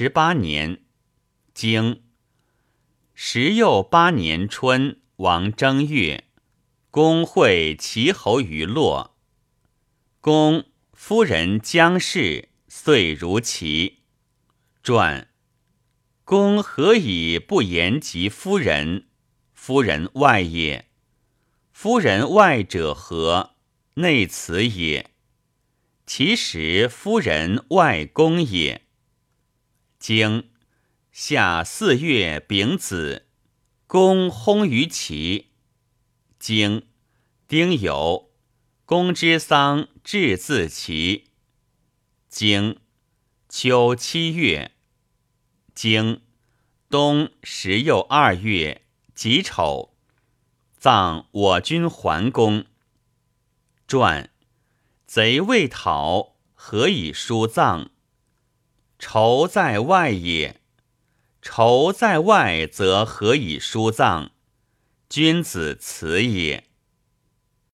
十八年，经十又八年春，王正月，公会齐侯于洛。公夫人姜氏，遂如齐。传。公何以不言及夫人？夫人外也。夫人外者何？内此也。其实夫人外公也。经夏四月丙子，公薨于齐。经丁酉，公之丧至自齐。经秋七月。经冬十又二月己丑，葬我军桓公。传贼未讨，何以书葬？仇在外也。仇在外，则何以书葬？君子辞也。